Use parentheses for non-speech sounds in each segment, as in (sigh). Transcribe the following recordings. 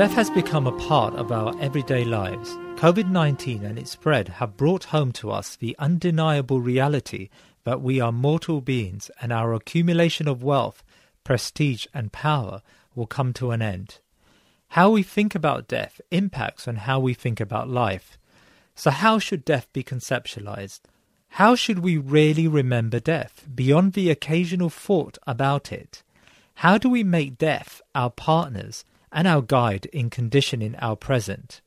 Death has become a part of our everyday lives. COVID 19 and its spread have brought home to us the undeniable reality that we are mortal beings and our accumulation of wealth, prestige, and power will come to an end. How we think about death impacts on how we think about life. So, how should death be conceptualized? How should we really remember death beyond the occasional thought about it? How do we make death our partners and our guide in conditioning our present?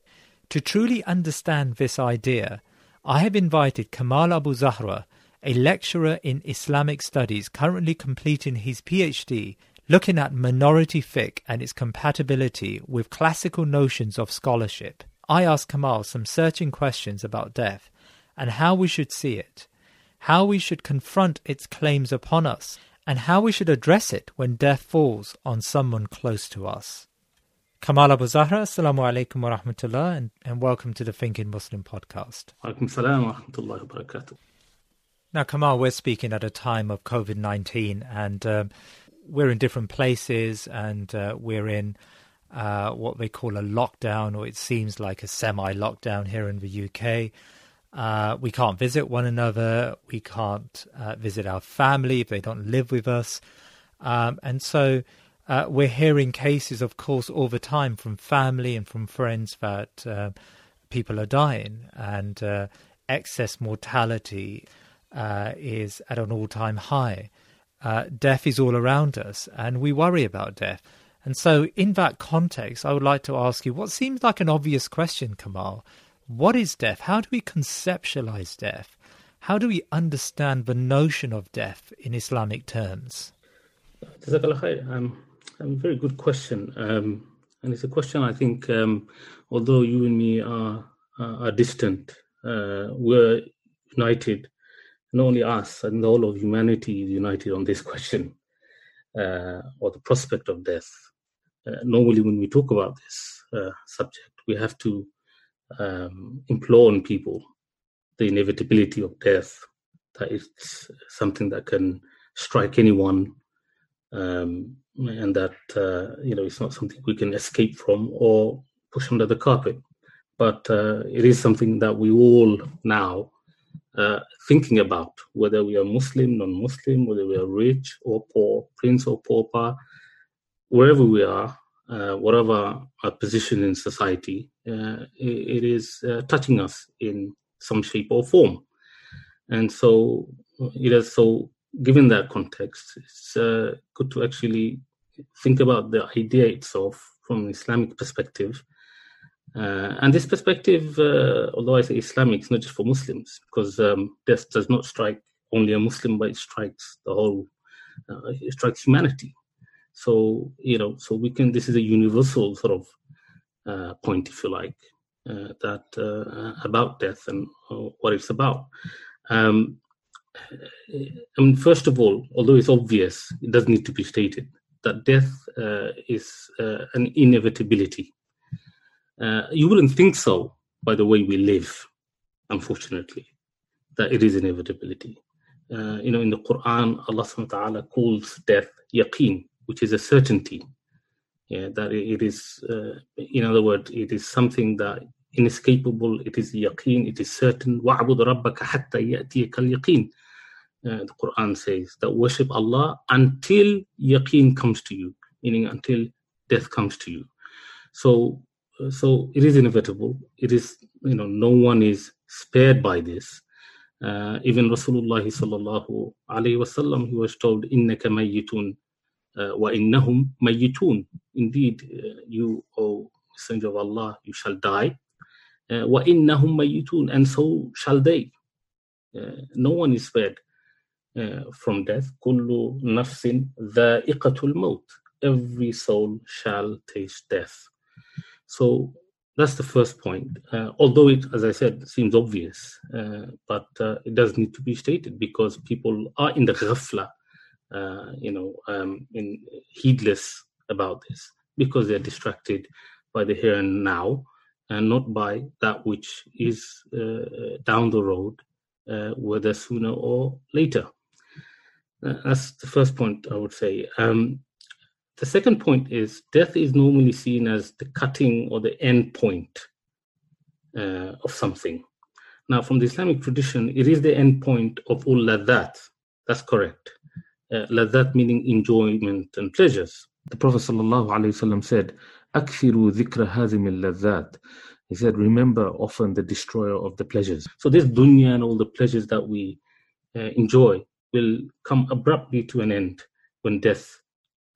To truly understand this idea, I have invited Kamal Abu Zahra, a lecturer in Islamic studies currently completing his PhD, looking at minority fiqh and its compatibility with classical notions of scholarship. I asked Kamal some searching questions about death and how we should see it, how we should confront its claims upon us, and how we should address it when death falls on someone close to us. Kamal Abu Zahra, Assalamu alaikum wa rahmatullah, and, and welcome to the Thinking Muslim podcast. Alaikum salam wa rahmatullahi wa barakatuh. Now, Kamal, we're speaking at a time of COVID 19, and um, we're in different places, and uh, we're in uh, what they call a lockdown, or it seems like a semi lockdown here in the UK. Uh, we can't visit one another. We can't uh, visit our family if they don't live with us. Um, and so uh, we're hearing cases, of course, all the time from family and from friends that uh, people are dying and uh, excess mortality is at an all time high. death is all around us, and we worry about death. And so, in that context, I would like to ask you what seems like an obvious question, Kamal. What is death? How do we conceptualize death? How do we understand the notion of death in Islamic terms? Um, a very good question. Um, and it's a question I think, um, although you and me are, are, are distant, uh, we're united. Not only us, and the whole of humanity is united on this question, uh, or the prospect of death uh, normally when we talk about this uh, subject, we have to um, implore on people the inevitability of death, that it's something that can strike anyone, um, and that uh, you know it's not something we can escape from or push under the carpet. But uh, it is something that we all now uh, thinking about, whether we are Muslim, non-Muslim, whether we are rich or poor, prince or pauper, wherever we are, uh, whatever our position in society, uh, it, it is uh, touching us in some shape or form. And so, it is so. Given that context, it's uh, good to actually think about the idea itself from an Islamic perspective. Uh, and this perspective, uh, although I say Islamic, it's not just for Muslims, because um, death does not strike only a Muslim, but it strikes the whole, it strikes humanity. So you know, so we can. This is a universal sort of uh, point, if you like, uh, that uh, about death and uh, what it's about. Um, I mean, first of all, although it's obvious, it does need to be stated that death uh, is uh, an inevitability. you wouldn't think so by the way we live, unfortunately, that it is inevitability. you know, in the Quran, Allah subhanahu wa ta'ala calls death yaqeen, which is a certainty. Yeah, that it is, uh, in other words, it is something that inescapable. It is yaqeen. It is certain. وَعْبُدْ رَبَّكَ حَتَّى يَأْتِيَكَ الْيَقِينَ uh, uh, the Quran says that worship Allah until yaqeen comes to you, meaning until death comes to you. So, uh, so it is inevitable. It is you know no one is spared by this. Uh, even Rasulullah sallallahu wasallam he was told innaka mayyitun uh, wa innahum mayyitun. Indeed, uh, you, O Messenger of Allah, you shall die. Uh, wa innahum mayyitun, and so shall they. no one is spared. from death. كُلُّ نَفْسٍ ذَائِقَةُ الْمَوْتِ Every soul shall taste death. So that's the first point. Uh, although it, as I said, seems obvious, uh, but uh, it does need to be stated because people are in the ghafla, uh, you know, um, in, heedless about this because they're distracted by the here and now and not by that which is uh, down the road, uh, whether sooner or later. Uh, that's the first point I would say. Um, the second point is death is normally seen as the cutting or the end point uh, of something. Now, from the Islamic tradition, it is the end point of all ladat. That's correct. Uh, ladat meaning enjoyment and pleasures. The Prophet ﷺ said, "Akthiru dhikra hazim ladat." He said, "Remember often the destroyer of the pleasures." So this dunya and all the pleasures that we uh, enjoy will come abruptly to an end when death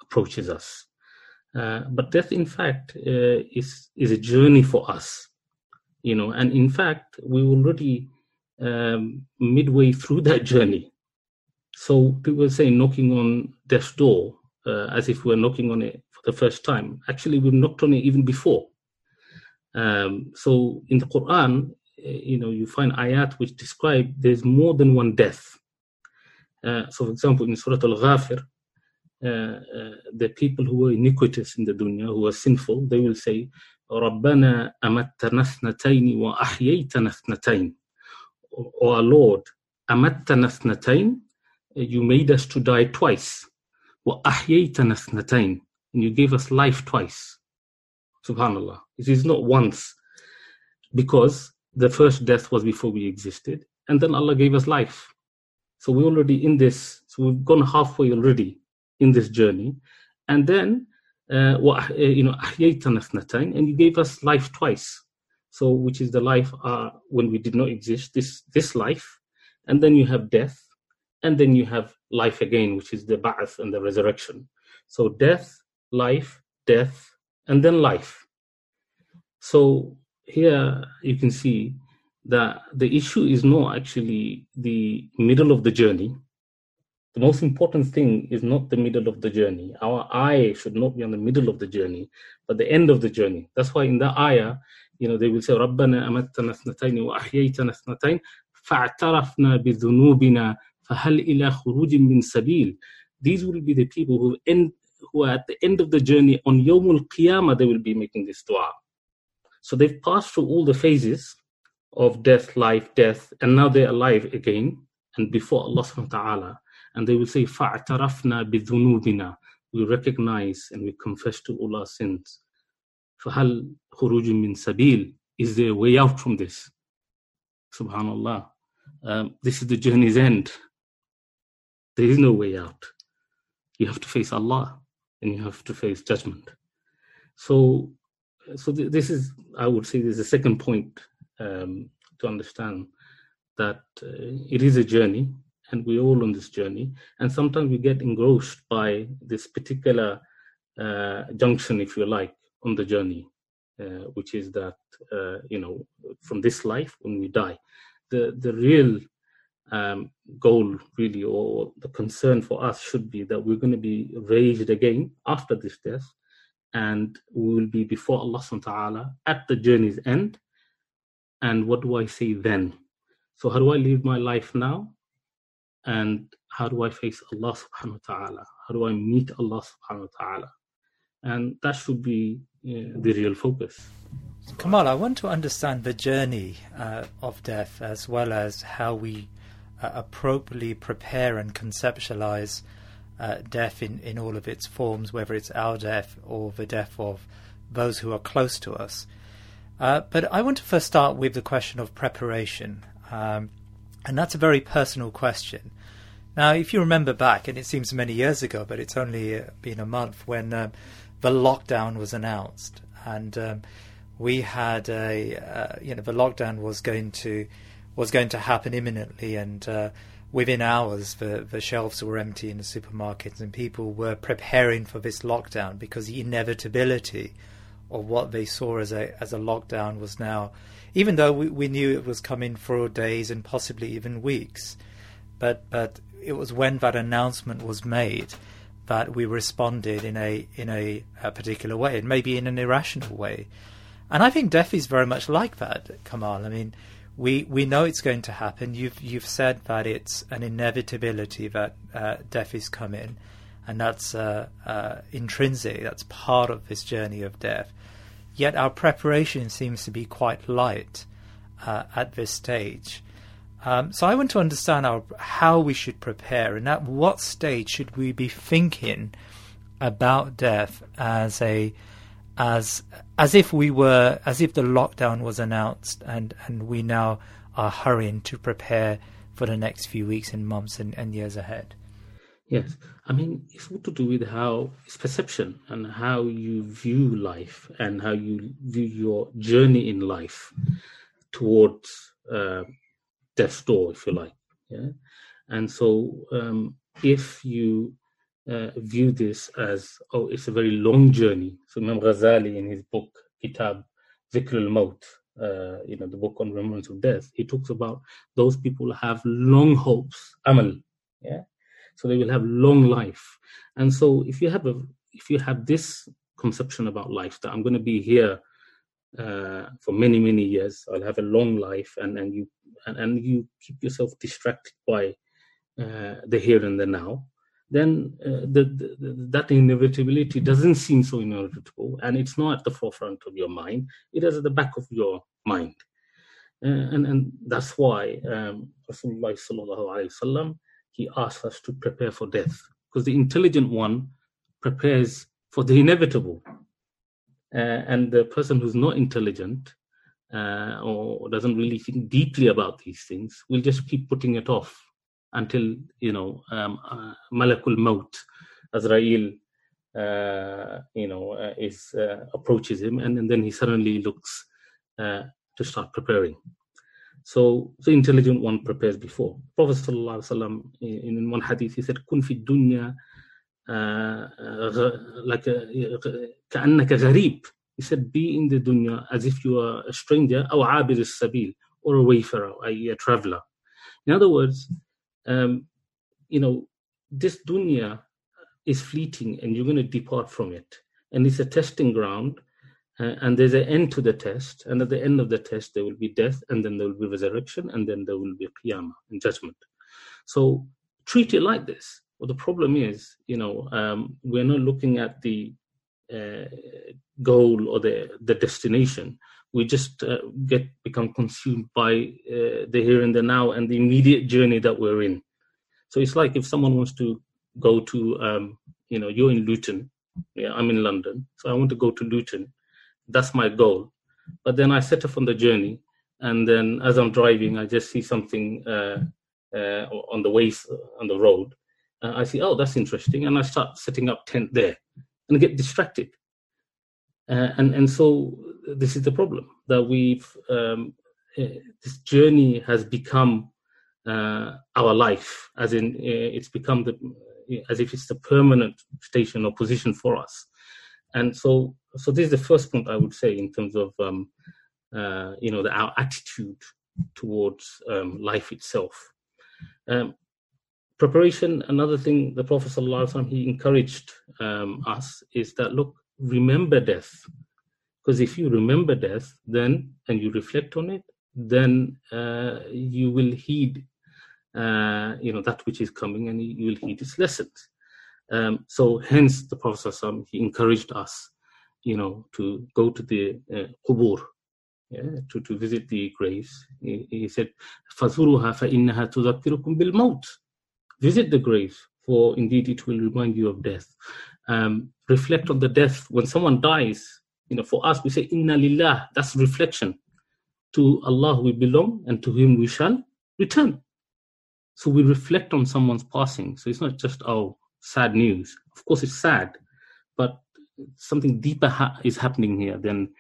approaches us. Uh, but death, in fact, uh, is is a journey for us, you know. And in fact, we already um, midway through (laughs) that journey. So people say knocking on death's door uh, as if we're knocking on it for the first time. Actually, we've knocked on it even before. Um, so in the Quran, uh, you know, you find ayat which describe there's more than one death. Uh, so, for example, in Surah Al-Ghafir, uh, uh, the people who are iniquitous in the dunya, who are sinful, they will say, ربنا أمتنا اثنتين وأحييتنا اثنتين. O our Lord, أمتنا اثنتين, you made us to die twice. وأحييتنا اثنتين, and you gave us life twice. Subhanallah. It is not once, because the first death was before we existed, and then Allah gave us life. So we're already in this, so we've gone halfway already in this journey. And then, uh, you know, and you gave us life twice. So, which is the life uh, when we did not exist, this, this life. And then you have death. And then you have life again, which is the ba'ath and the resurrection. So, death, life, death, and then life. So, here you can see that the issue is not actually the middle of the journey the most important thing is not the middle of the journey. Our eye should not be on the middle of the journey, but the end of the journey. That's why in the ayah, you know, they will say, رَبَّنَا أَمَتَّنَا اثْنَتَيْنِ وَأَحْيَيْتَنَا اثْنَتَيْنِ فَاعْتَرَفْنَا بِذُنُوبِنَا فَهَلْ إِلَى خُرُوجٍ مِّن سَبِيلٍ These will be the people who end who are at the end of the journey on Yawmul Qiyamah, they will be making this dua. So they've passed through all the phases of death, life, death, and now they're alive again and before Allah subhanahu wa ta'ala and they will say فَاعْتَرَفْنَا بِذُنُوبِنَا we recognize and we confess to all our sins فَهَلْ خُرُوجٌ مِّن سَبِيلٍ is there a way out from this subhanallah um, this is the journey's end there is no way out you have to face Allah and you have to face judgment so so th- this is i would say this is the second point um, to understand that uh, it is a journey and we're all on this journey. And sometimes we get engrossed by this particular uh, junction, if you like, on the journey, uh, which is that uh, you know from this life when we die, the the real um, goal really or the concern for us should be that we're going to be raised again after this death, and we will be before Allah Subhanahu wa Taala at the journey's end. And what do I say then? So how do I live my life now? and how do I face Allah subhanahu wa ta'ala? How do I meet Allah subhanahu wa ta'ala? And that should be uh, the real focus. Kamal, I want to understand the journey uh, of death as well as how we uh, appropriately prepare and conceptualize uh, death in, in all of its forms, whether it's our death or the death of those who are close to us. Uh, but I want to first start with the question of preparation. Um, and that's a very personal question. Now, if you remember back, and it seems many years ago, but it's only uh, been a month when um, the lockdown was announced, and um, we had a, uh, you know, the lockdown was going to was going to happen imminently, and uh, within hours, the the shelves were empty in the supermarkets, and people were preparing for this lockdown because the inevitability of what they saw as a as a lockdown was now even though we, we knew it was coming for days and possibly even weeks. But but it was when that announcement was made that we responded in a in a, a particular way, and maybe in an irrational way. And I think death is very much like that, Kamal. I mean, we we know it's going to happen. You've you've said that it's an inevitability that uh, death is coming, and that's uh, uh, intrinsic. That's part of this journey of death. Yet our preparation seems to be quite light uh, at this stage. Um, so I want to understand our, how we should prepare and at what stage should we be thinking about death as a as as if we were as if the lockdown was announced and and we now are hurrying to prepare for the next few weeks and months and, and years ahead. Yes, I mean it's all to do with how it's perception and how you view life and how you view your journey in life towards uh, death's door, if you like. Yeah, and so um, if you uh, view this as oh, it's a very long journey. So Imam Ghazali in his book Kitab Zikr al-Maut, uh, you know, the book on remembrance of death, he talks about those people have long hopes, amal, yeah so they will have long life. And so if you have a if you have this conception about life that i'm going to be here uh, for many many years i'll have a long life and and you and, and you keep yourself distracted by uh, the here and the now then uh, the, the, that inevitability doesn't seem so inevitable and it's not at the forefront of your mind. It is at the back of your mind. Uh, and and that's why um, Rasulullah sallallahu alaihi wasallam he asks us to prepare for death because the intelligent one prepares for the inevitable. Uh, and the person who's not intelligent uh, or doesn't really think deeply about these things will just keep putting it off until, you know, um, uh, Malakul Maut, Azrael, uh, you know, uh, is approaches him and, and, then he suddenly looks to start preparing. So the intelligent one prepares before. Prophet ﷺ, in one hadith, he said, "Kun fi dunya like كأنك غريب." He said, "Be in the dunya as if you are a stranger, or عابر السبيل, or a wayfarer, a, a traveler." In other words, um, you know, this dunya is fleeting, and you're going to depart from it, and it's a testing ground uh, and there's an end to the test. And at the end of the test, there will be death, and then there will be resurrection, and then there will be qiyamah and judgment. So treat it like this. Well, the problem is, you know, um, we're not looking at the uh, goal or the the destination. We just uh, get become consumed by uh, the here and the now and the immediate journey that we're in. So it's like if someone wants to go to, um, you know, you're in Luton, yeah, I'm in London, so I want to go to Luton that's my goal. But then I set off on the journey, and then as I'm driving, I just see something uh, uh, on the ways on the road. Uh, I see, oh, that's interesting, and I start setting up tent there, and I get distracted. Uh, and and so this is the problem that we've um, uh, this journey has become uh, our life, as in it's become the as if it's the permanent station or position for us. And so so this is the first point I would say in terms of um, uh, you know the, our attitude towards um, life itself. Um, preparation. Another thing the Prophet ﷺ, he encouraged um, us is that look, remember death, because if you remember death, then and you reflect on it, then uh, you will heed uh, you know that which is coming, and you will heed its lessons. Um, so hence the Prophet ﷺ, he encouraged us you know, to go to the uh, qubur, yeah, to, to visit the graves. He, he said, فَزُرُهَا فَإِنَّهَا تُذَكِّرُكُمْ بِالْمَوْتِ Visit the graves, for indeed it will remind you of death. Um, reflect on the death. When someone dies, you know, for us, we say, Inna lillah, that's reflection. To Allah we belong, and to Him we shall return. So we reflect on someone's passing. So it's not just, oh, sad news. Of course, it's sad, but something deeper ha- is happening here than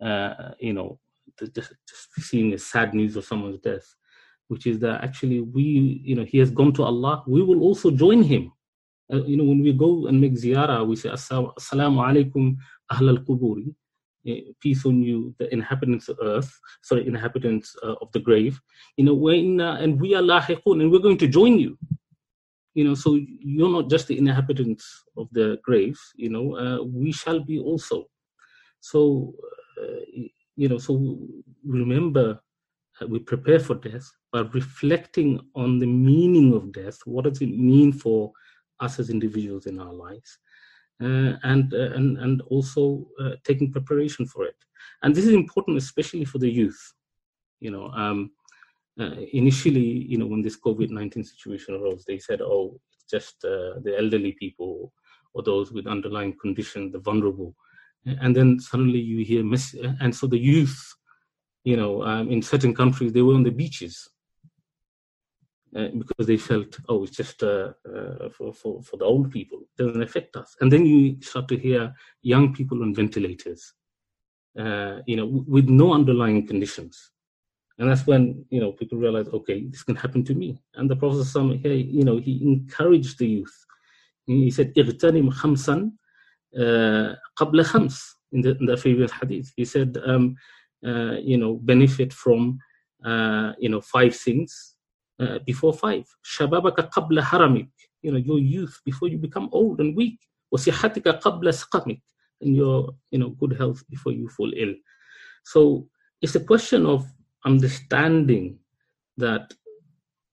uh, you know just, just seeing a sad news of someone's death, which is that actually we you know he has gone to Allah. We will also join him. Uh, you know when we go and make ziyarah, we say assalamu alaikum ahl al quburi eh, peace on you, the inhabitants of earth, sorry, inhabitants uh, of the grave. You know, when, and we are lahiqun, and we're going to join you you know so you're not just the inhabitants of the grave you know uh, we shall be also. So uh, you know so remember uh, we prepare for death by reflecting on the meaning of death what does it mean for us as individuals in our lives? Uh, and uh, and and also uh, taking preparation for it. And this is important especially for the youth you know um, uh, initially, you know, when this COVID 19 situation arose, they said, oh, it's just uh, the elderly people or those with underlying conditions, the vulnerable. And then suddenly you hear, miss, and so the youth, you know, um, in certain countries, they were on the beaches uh, because they felt, oh, it's just uh, uh, for, for, for the old people, it doesn't affect us. And then you start to hear young people on ventilators, uh, you know, w- with no underlying conditions And that's when, you know, people realize, okay, this can happen to me. And the Prophet, hey, you know, he encouraged the youth. He said, اغتنم خمسا قبل خمس in the, in the previous hadith. He said, um, uh, you know, benefit from, uh, you know, five things uh, before five. شبابك قبل هرمك. You know, your youth before you become old and weak. وصحتك قبل سقمك. And your, you know, good health before you fall ill. So it's a question of understanding that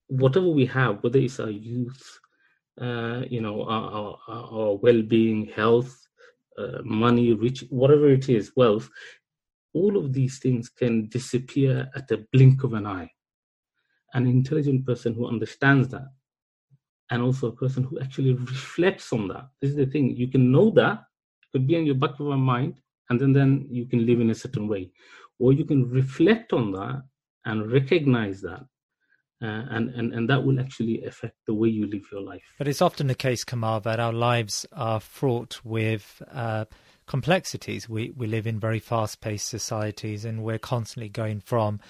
whatever we have, whether it's our youth, uh, you know, our, our, our well-being, health, uh, money, rich, whatever it is, wealth, all of these things can disappear at a blink of an eye. An intelligent person who understands that and also a person who actually reflects on that. This is the thing you can know that could be in your back of your mind and then then you can live in a certain way or you can reflect on that and recognize that uh, and, and, and that will actually affect the way you live your life. But it's often the case, Kamal, that our lives are fraught with uh, complexities. We, we live in very fast paced societies and we're constantly going from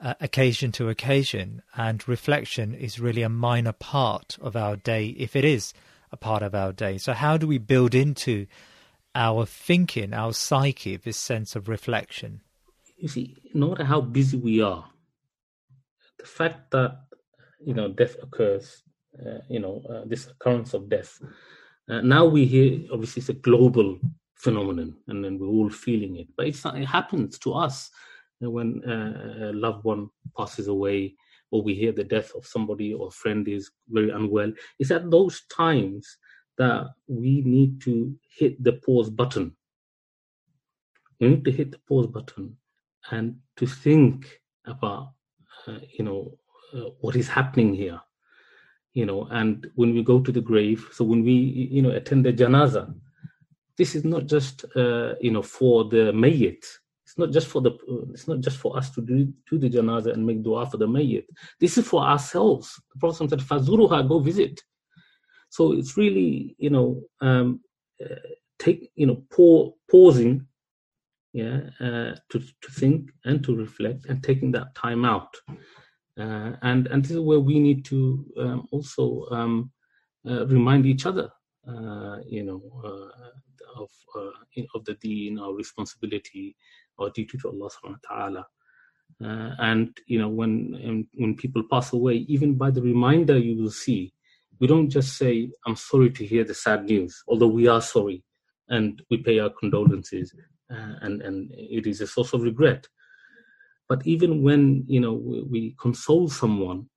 uh, occasion to occasion, and reflection is really a minor part of our day, if it is a part of our day. So, how do we build into our thinking, our psyche, this sense of reflection? You see, no matter how busy we are, the fact that you know death occurs, uh, you know uh, this occurrence of death. Uh, now we hear obviously it's a global phenomenon, and then we're all feeling it. But it's not, it happens to us when uh, a loved one passes away or we hear the death of somebody or a friend is very unwell it's at those times that we need to hit the pause button we need to hit the pause button and to think about uh, you know uh, what is happening here you know and when we go to the grave so when we you know attend the janaza this is not just uh, you know for the mayyit it's not just for the. It's not just for us to do, to the janaza and make dua for the mayyit. This is for ourselves. The Prophet said, "Fazuruha, go visit." So it's really, you know, um, uh, take, you know, pour, pausing, yeah, uh, to to think and to reflect and taking that time out. Uh, and and this is where we need to um, also um, uh, remind each other, uh, you know, uh, of of the deen, our responsibility, or duty to Allah subhanahu wa ta'ala. Uh, and you know when when people pass away, even by the reminder you will see, we don't just say, "I'm sorry to hear the sad news," although we are sorry, and we pay our condolences, uh, and and it is a source of regret. But even when you know we, we console someone,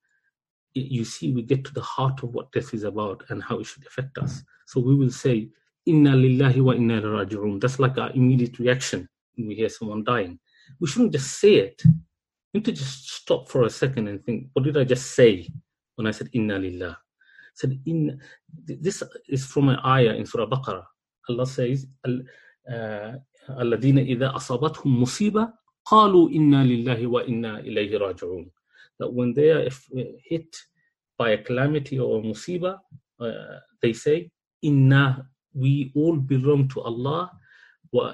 you see we get to the heart of what death is about and how it should affect us. So we will say, "Inna lillahi wa inna raji'un." That's like our immediate reaction when we hear someone dying. We shouldn't just say it. We need to just stop for a second and think, what did I just say when I said Inna Lillah? Said in this is from an ayah in Surah Baqarah. Allah says, الذين إذا أصابتهم مصيبة قالوا إنا لله وإنا إليه راجعون. That when they are hit by a calamity or a musiba, uh, they say, Inna, we all belong to Allah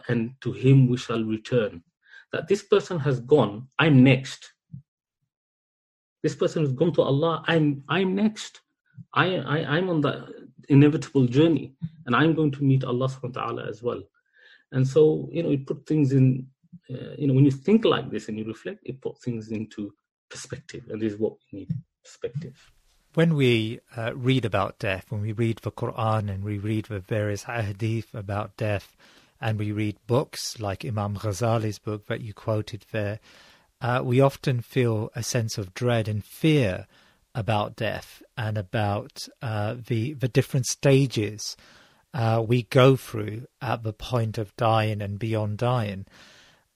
and to him we shall return. That this person has gone, I'm next. This person has gone to Allah, I'm I'm next. I, I I'm on the inevitable journey, and I'm going to meet Allah subhanahu wa ta'ala as well. And so, you know, it put things in uh, you know, when you think like this and you reflect, it puts things into perspective, and this is what we need perspective. When we uh, read about death, when we read the Quran and we read the various hadith about death, and we read books like Imam Ghazali's book that you quoted there, uh, we often feel a sense of dread and fear about death and about uh, the the different stages uh, we go through at the point of dying and beyond dying.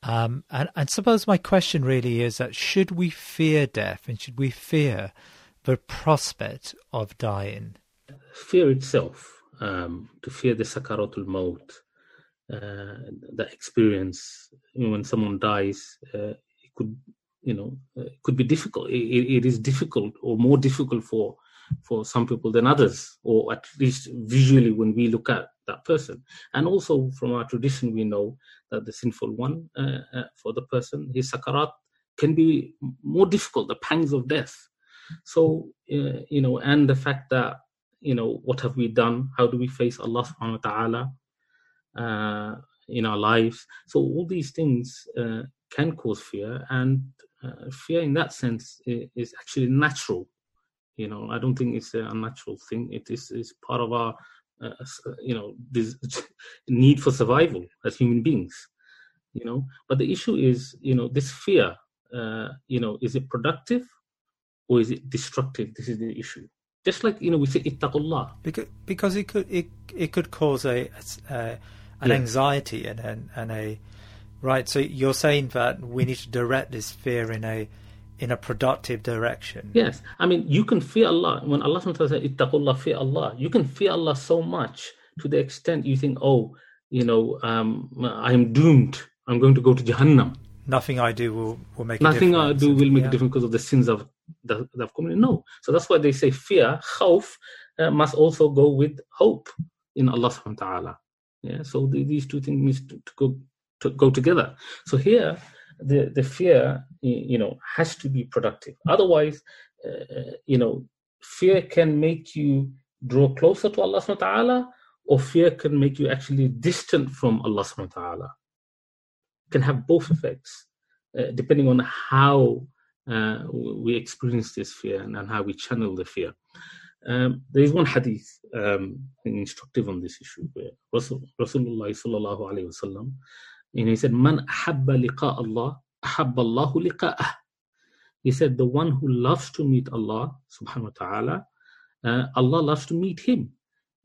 Um, and, and suppose my question really is that should we fear death and should we fear the prospect of dying? Fear itself um, to fear the sakaratul maut, uh, that experience when someone dies. Uh, it could, you know, uh, could be difficult. It, it is difficult, or more difficult for for some people than others, or at least visually when we look at that person. And also from our tradition, we know that the sinful one uh, uh, for the person, his sakarat can be more difficult, the pangs of death. So, uh, you know, and the fact that, you know, what have we done? How do we face Allah subhanahu wa ta'ala uh, in our lives? So, all these things uh, can cause fear, and uh, fear in that sense is actually natural. You know, I don't think it's a unnatural thing. It is is part of our, uh, uh, you know, this (laughs) need for survival as human beings. You know, but the issue is, you know, this fear. Uh, you know, is it productive or is it destructive? This is the issue. Just like you know, we say ittaqullah because because it could it it could cause a, a an anxiety and, and and a right. So you're saying that we need to direct this fear in a in a productive direction. Yes, I mean you can fear Allah when Allah says ittaqullah, fear Allah. You can fear Allah so much to the extent you think, oh, you know, um, I'm doomed. I'm going to go to Jahannam. Nothing I do will, will make nothing I do will make yeah. a difference because of the sins of that have committed. No. So that's why they say fear, khawf, uh, must also go with hope in Allah subhanahu wa ta'ala. Yeah. So the, these two things need to, to, go to go together. So here the the fear you know has to be productive. Otherwise, uh, you know, fear can make you draw closer to Allah subhanahu wa ta'ala, or fear can make you actually distant from Allah subhanahu wa ta'ala. Can have both effects, uh, depending on how uh, we experience this fear and, and, how we channel the fear. Um, there is one hadith um, instructive on this issue where Rasul, Rasulullah sallallahu alayhi wasallam, and he said, "Man ahabba liqa Allah, ahabba Allahu liqa'ah." He said, "The one who loves to meet Allah subhanahu wa taala, uh, Allah loves to meet him.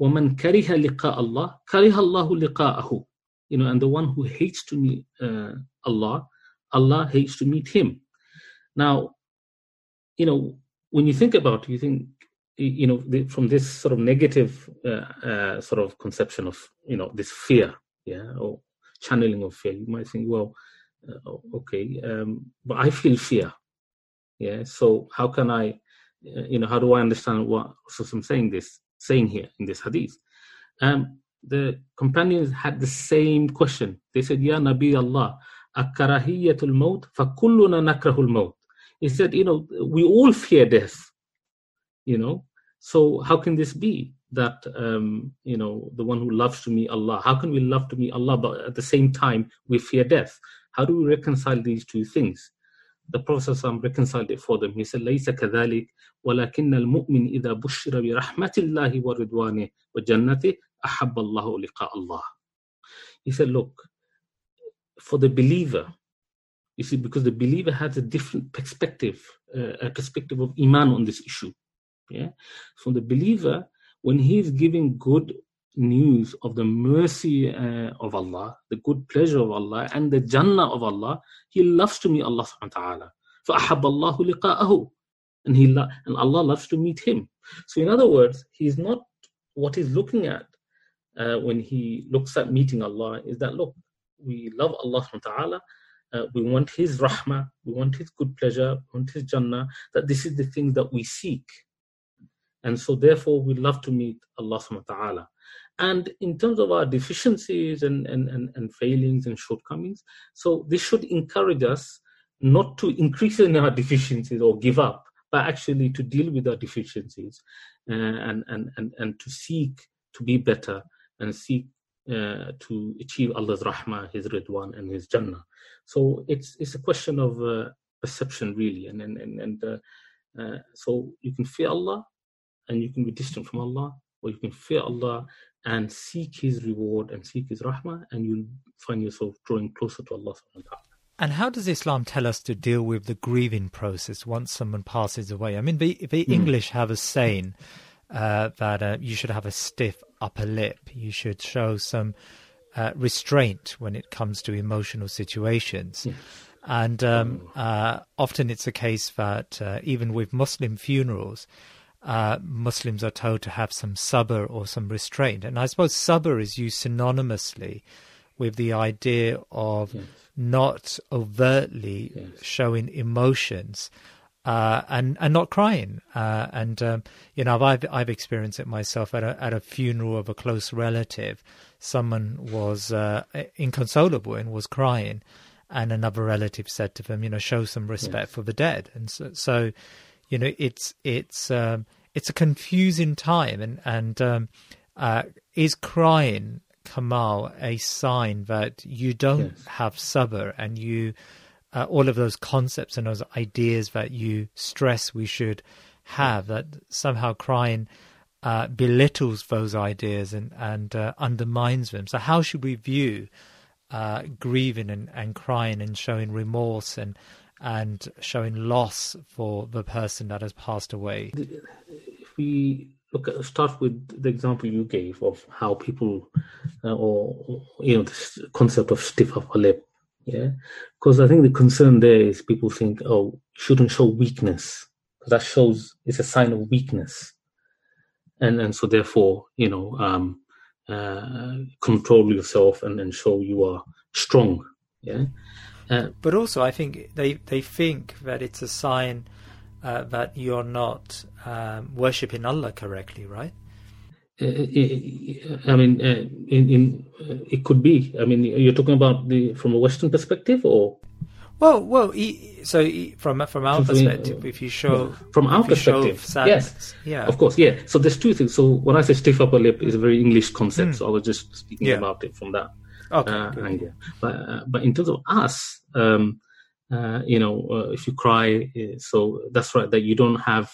وَمَنْ كَرِهَ لِقَاءَ اللَّهِ كَرِهَ اللَّهُ لِقَاءَهُ You know, and the one who hates to meet uh, Allah, Allah hates to meet him. Now, you know, when you think about it, you think, you know, the, from this sort of negative uh, uh, sort of conception of, you know, this fear, yeah, or channeling of fear, you might think, well, uh, okay, um, but I feel fear, yeah. So how can I, uh, you know, how do I understand what so I'm saying this, saying here in this hadith? Um, the companions had the same question. They said, "Ya Nabi Allah, akarahiyatul maut, fakulluna nakrahul maut." He said, you know, we all fear death, you know. So how can this be that, um, you know, the one who loves to me Allah, how can we love to me Allah, but at the same time we fear death? How do we reconcile these two things? The Prophet reconciled it for them. He said, ليس كذلك ولكن المؤمن إذا بشر برحمة الله ورضوانه وجنته أحب الله لقاء الله. He said, look, for the believer, you see, because the believer has a different perspective, uh, a perspective of iman on this issue. Yeah. So the believer, when he is giving good news of the mercy uh, of Allah, the good pleasure of Allah, and the Jannah of Allah, he loves to meet Allah subhanahu wa ta'ala. فَأَحَبَّ اللَّهُ لِقَاءَهُ and he lo- and Allah loves to meet him. So in other words, he's not what he's looking at uh, when he looks at meeting Allah is that look, we love Allah subhanahu wa ta'ala uh, we want His rahmah, we want His good pleasure, we want His Jannah, that this is the thing that we seek. And so, therefore, we love to meet Allah subhanahu wa ta'ala. And in terms of our deficiencies and, and, and, and failings and shortcomings, so this should encourage us not to increase in our deficiencies or give up, but actually to deal with our deficiencies uh, and, and, and, and to seek to be better and seek uh, to achieve Allah's rahmah, His ridwan, and His jannah. So it's it's a question of uh, perception, really, and and and, and uh, uh, so you can fear Allah, and you can be distant from Allah, or you can fear Allah and seek His reward and seek His rahmah, and you'll find yourself drawing closer to Allah. And how does Islam tell us to deal with the grieving process once someone passes away? I mean, the, the mm. English have a saying uh, that uh, you should have a stiff upper lip. You should show some uh, restraint when it comes to emotional situations. Yeah. And um, uh, often it's a case that uh, even with Muslim funerals, uh, Muslims are told to have some sabr or some restraint. And I suppose sabr is used synonymously with the idea of yes. not overtly yes. showing emotions. Uh, and and not crying. Uh, and um, you know, I've I've experienced it myself at a at a funeral of a close relative. Someone was uh, inconsolable and was crying, and another relative said to them, you know, show some respect yes. for the dead. And so, so, you know, it's it's um, it's a confusing time, and and um, uh, is crying Kamal a sign that you don't yes. have sabr and you uh, all of those concepts and those ideas that you stress we should have that somehow crying uh, belittles those ideas and and uh, undermines them. So how should we view uh, grieving and, and crying and showing remorse and and showing loss for the person that has passed away? If we look at, start with the example you gave of how people, uh, or you know, this concept of stiff upper lip, yeah, because I think the concern there is people think, oh, shouldn't show weakness because that shows it's a sign of weakness, and and so therefore, you know, um, uh, control yourself and then show you are strong, yeah. Uh, but also, I think they they think that it's a sign uh, that you're not um, worshiping Allah correctly, right? Uh, I mean, uh, in, in uh, it could be. I mean, you're talking about the from a Western perspective, or well, well. So from from our perspective, if you show from our perspective, yes, yeah, of course, yeah. So there's two things. So when I say stiff upper lip, is a very English concept. Mm. So I was just speaking yeah. about it from that okay, uh, angle. But uh, but in terms of us, um, uh, you know, uh, if you cry, uh, so that's right that you don't have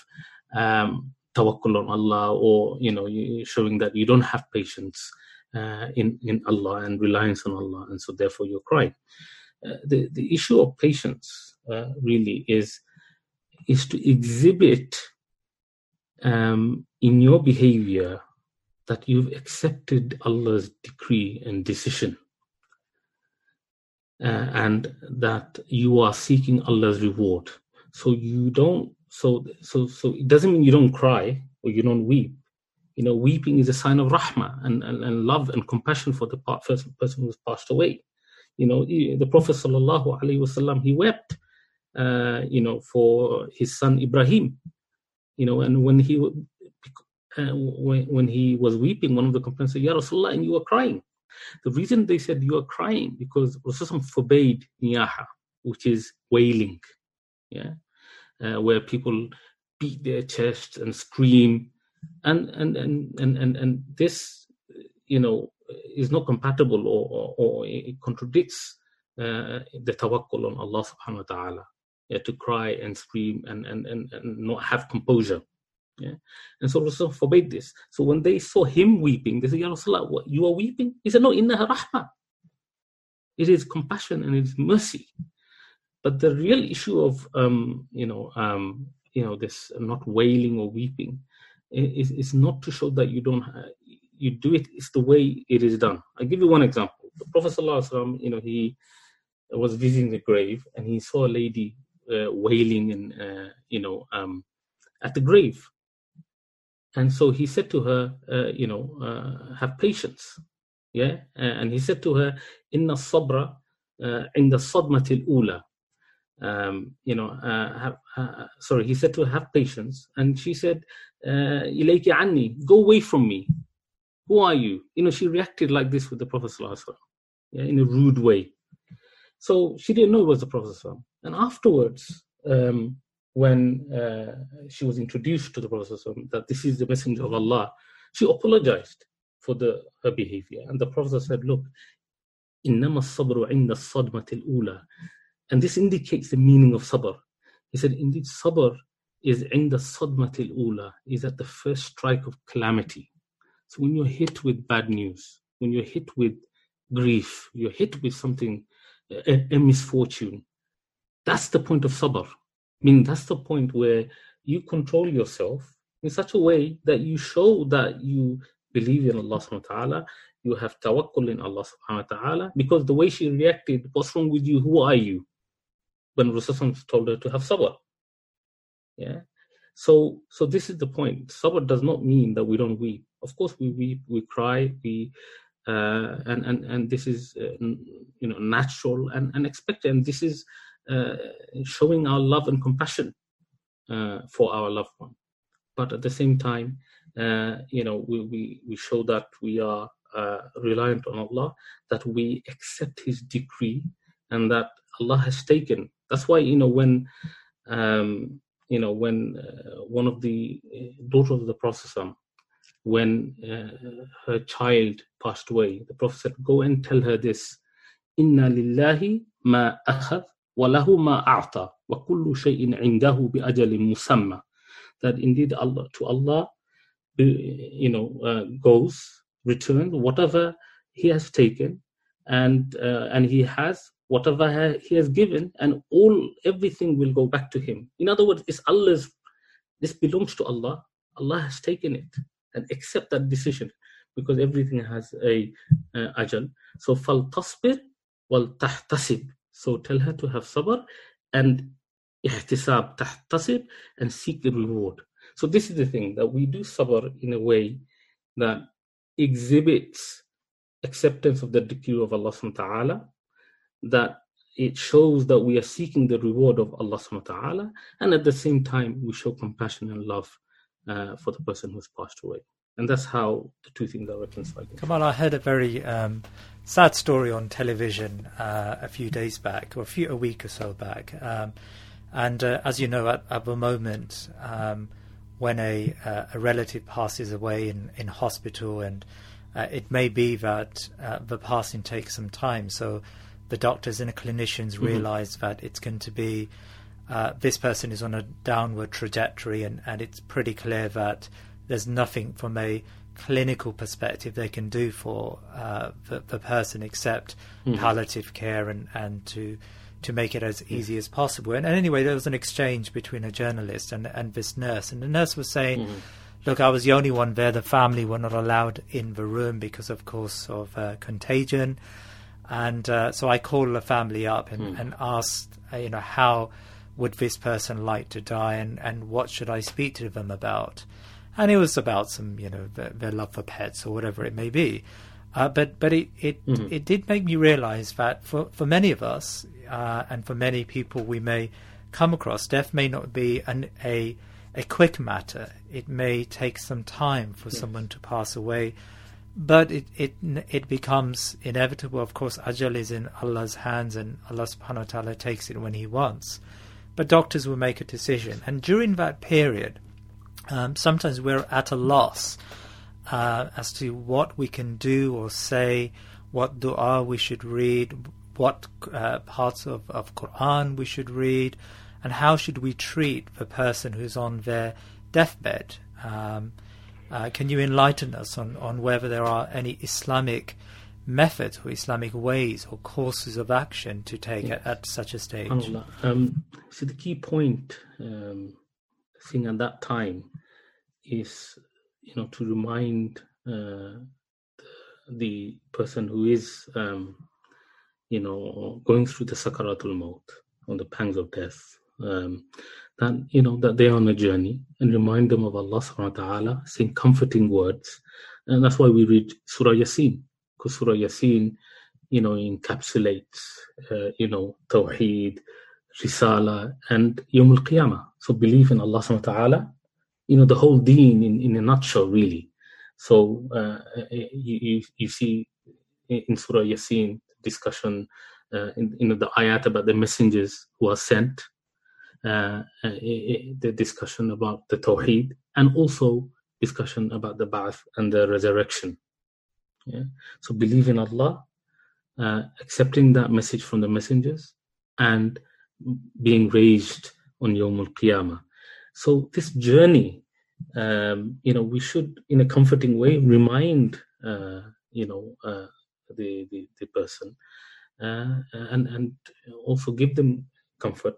um, tawakkul on Allah, or you know, showing that you don't have patience uh, in in Allah and reliance on Allah, and so therefore you're crying. Uh, the the issue of patience uh, really is is to exhibit um, in your behavior that you've accepted Allah's decree and decision uh, and that you are seeking Allah's reward. So you don't. So so so it doesn't mean you don't cry or you don't weep. You know, weeping is a sign of rahmah and, and, and love and compassion for the person, person who's passed away. You know, the Prophet sallallahu alaihi wasallam he wept. Uh, you know, for his son Ibrahim. You know, and when he uh, when, when he was weeping, one of the companions said, "Ya Rasulullah," and you were crying. The reason they said you are crying because Rasulullah forbade niyaha, which is wailing, yeah, uh, where people beat their chests and scream, and and and and and, and this, you know, is not compatible or or, or it contradicts uh, the tawakkul on Allah Subhanahu wa Taala. Yeah, to cry and scream and and and, and not have composure. Yeah. And so Rasul forbade this. So when they saw him weeping, they said, Ya Rasulullah, what, you are weeping? He said, No, innaha rahmah. It is compassion and it is mercy. But the real issue of um, you know, um, you know, this not wailing or weeping is, is not to show that you don't you do it, it's the way it is done. I'll give you one example. The Prophet ﷺ, you know, he was visiting the grave and he saw a lady uh, wailing and uh, you know um, at the grave and so he said to her, uh, you know, uh, have patience. Yeah. And he said to her, Inna sabra uh, in the sadmatil ula. Um, you know, uh, have, uh, sorry, he said to her, have patience. And she said, uh, Ilayki anni, go away from me. Who are you? You know, she reacted like this with the Prophet yeah, in a rude way. So she didn't know it was the Prophet. And afterwards, um, when uh, she was introduced to the Prophet that this is the messenger of Allah, she apologized for the her behavior. And the Prophet said, Look, إنما الصبر عند الصدمة الأولى. And this indicates the meaning of sabr. He said, Indeed, sabr is عند الصدمة الأولى, is at the first strike of calamity. So when you're hit with bad news, when you're hit with grief, you're hit with something, a, a misfortune, that's the point of sabr. I mean, that's the point where you control yourself in such a way that you show that you believe in Allah subhanahu wa ta'ala, you have tawakkul in Allah subhanahu wa ta'ala, because the way she reacted, what's wrong with you? Who are you? When Rasulullah told her to have sabr. Yeah. So, so this is the point. Sabr does not mean that we don't weep. Of course, we weep, we cry, we, uh, and and and this is uh, you know natural and, and expected. And this is showing our love and compassion uh, for our loved one. But at the same time, uh, you know, we, we we show that we are uh, reliant on Allah, that we accept His decree, and that Allah has taken. That's why you know when um, you know when uh, one of the uh, daughters of the Prophet when uh, her child passed away, the Prophet said, "Go and tell her this: Inna lillahi ma akhadh a'ta wa kullu shay'in 'indahu bi ajalin musamma." That indeed Allah to Allah, you know, uh, goes returns whatever He has taken, and uh, and He has whatever he has given and all everything will go back to him. In other words it's allah's this belongs to allah. Allah has taken it and accept that decision because everything has a uh, ajal. So fal tasbir wal tahtasib so tell her to have sabr and ihtisab tahtasib and seek the reward so this is the thing that we do sabr in a way that exhibits acceptance of the decree of Allah subhanahu wa ta'ala that it shows that we are seeking the reward of Allah subhanahu wa ta'ala, and at the same time, we show compassion and love uh, for the person who's passed away. And that's how the two things are reconciled. Kamal, I heard a very um, sad story on television uh, a few days back, or a, few, a week or so back. Um, and uh, as you know, at, at the moment, um, when a, uh, a relative passes away in, in hospital, and uh, it may be that uh, the passing takes some time. So the doctors and the clinicians mm-hmm. realize that it's going to be uh, this person is on a downward trajectory, and, and it's pretty clear that there's nothing from a clinical perspective they can do for uh, the, the, person except mm-hmm. palliative care and, and to to make it as easy as possible. And, and, anyway, there was an exchange between a journalist and, and this nurse, and the nurse was saying. Mm-hmm. Look, I was the only one there. The family were not allowed in the room because, of course, of uh, contagion. And uh, so I called the family up and, mm. and asked, uh, you know, how would this person like to die and, and what should I speak to them about? And it was about some, you know, their, their love for pets or whatever it may be. Uh, but but it it, mm-hmm. it did make me realize that for, for many of us uh, and for many people we may come across, death may not be an, a a quick matter. It may take some time for yes. someone to pass away but it, it it becomes inevitable. Of course, ajal is in Allah's hands, and Allah Subhanahu wa Taala takes it when He wants. But doctors will make a decision, and during that period, um, sometimes we're at a loss uh, as to what we can do or say, what du'a we should read, what uh, parts of, of Quran we should read, and how should we treat the person who's on their deathbed. Um, uh, can you enlighten us on, on whether there are any Islamic methods or Islamic ways or courses of action to take yes. at, at, such a stage? Um, so the key point um, thing at that time is, you know, to remind uh, the person who is, um, you know, going through the sakaratul maut, on the pangs of death, um, that you know that they're on a journey and remind them of Allah subhanahu wa ta'ala, saying comforting words. And that's why we read Surah Yasin, because Surah Yasin, you know, encapsulates uh, you know, Tawheed, Risala, and Yawm al Qiyamah. So believe in Allah subhanahu wa ta'ala, you know, the whole deen in, in a nutshell, really. So uh, you, you, you see in Surah Yasin discussion uh, in, in the ayat about the messengers who are sent uh, uh the discussion about the Tawheed and also discussion about the Ba'ath and the resurrection. Yeah? So believe in Allah, uh, accepting that message from the messengers, and being raised on Yawm al Qiyamah. So this journey, um, you know, we should, in a comforting way, remind, uh, you know, uh, the, the, the person, uh, and and also give them comfort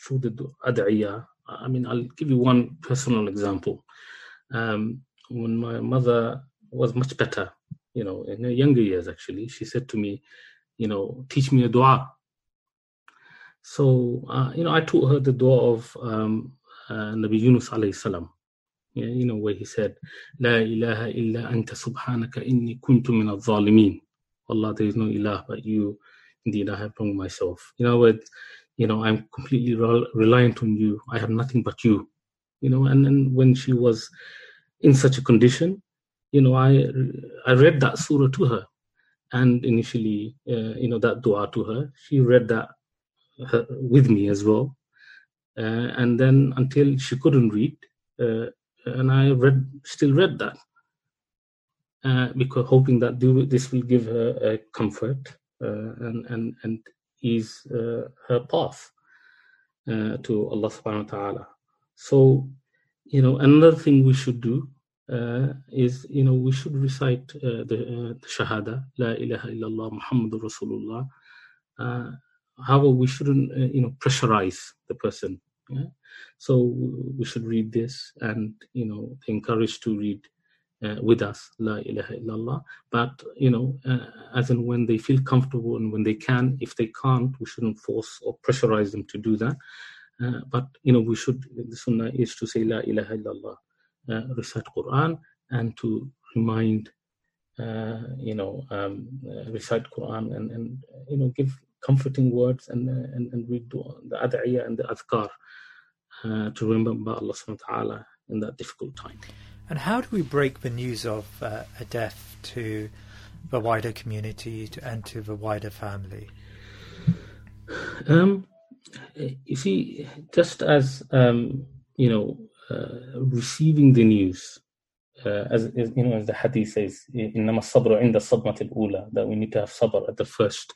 through the ad'iyah. I mean, I'll give you one personal example. Um, when my mother was much better, you know, in her younger years, actually, she said to me, you know, teach me a dua. So, uh, you know, I taught her the dua of um, uh, Nabi Yunus alayhi salam. Yeah, you know, where he said, La ilaha illa anta subhanaka inni kuntu min al-zalimin. Allah, there is no ilah but you. Indeed, I have wronged myself. You know, with, you know, I'm completely re- reliant on you. I have nothing but you. You know, and then when she was in such a condition, you know, I I read that surah to her, and initially, uh, you know, that dua to her. She read that her, with me as well, uh, and then until she couldn't read, uh, and I read still read that uh, because hoping that do, this will give her a comfort uh, and and and ease uh, her path to Allah Subhanahu wa Taala. So, you know, another thing we should do uh, is you know we should recite uh, the, uh, the shahada la ilaha illallah muhammadur rasulullah however we shouldn't you know pressurize the person yeah? so we should read this and you know encourage to read uh, with us la ilaha illallah but you know uh, as and when they feel comfortable and when they can if they can't we shouldn't force or pressurize them to do that uh, but you know we should the sunnah is to say la ilaha illallah uh, recite Quran and to remind, uh, you know, um, uh, recite Quran and, and, you know, give comforting words and, and, and the ad'iyah and the adhkar uh, to remember Allah subhanahu wa ta'ala in that difficult time. And how do we break the news of uh, a death to the wider community and to the wider family? Um, you see, just as um, you know, uh, receiving the news, uh, as, as, you know, as the hadith says, "Innama sabr inda sadmatil ula," that we need to have sabr at the first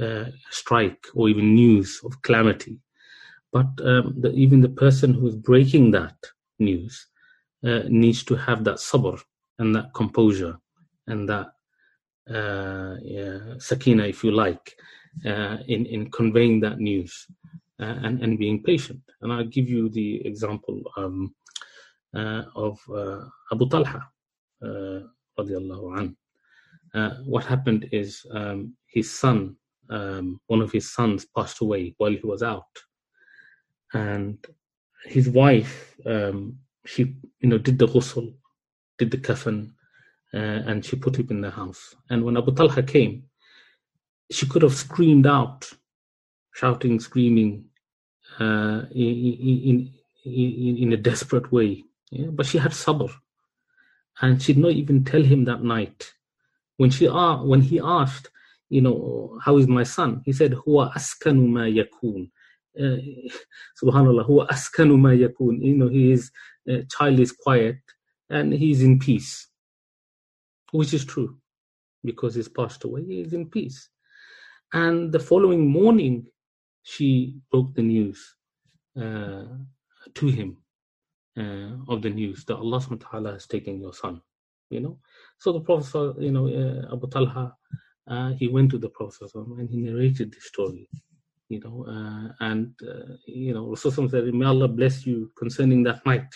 uh, strike or even news of calamity. But um, the, even the person who is breaking that news uh, needs to have that sabr and that composure and that uh, yeah, sakina, if you like, uh, in in conveying that news uh, and, and being patient. And I'll give you the example um, uh, of uh, Abu Talha, radiallahu anhu. what happened is um, his son, um, one of his sons, passed away while he was out, and his wife, um, she you know did the ghusl, did the kafan, uh, and she put him in the house. And when Abu Talha came, she could have screamed out, shouting, screaming, uh, in, in, in a desperate way. Yeah? But she had sabr. And she did not even tell him that night. When she uh, when he asked, you know, how is my son? He said, Huwa askanu ma yakun. Uh, (laughs) Subhanallah, huwa askanu ma yakun. You know, his uh, child is quiet and he's in peace. Which is true. Because he's passed away, he is in peace. And the following morning, she broke the news uh, to him uh, of the news that Allah subhanahu wa ta'ala has taken your son. You know, so the Prophet, you know, uh, Abu Talha, uh, he went to the Prophet and he narrated the story. You know, uh, and uh, you know, Rasulullah said, "May Allah bless you concerning that night."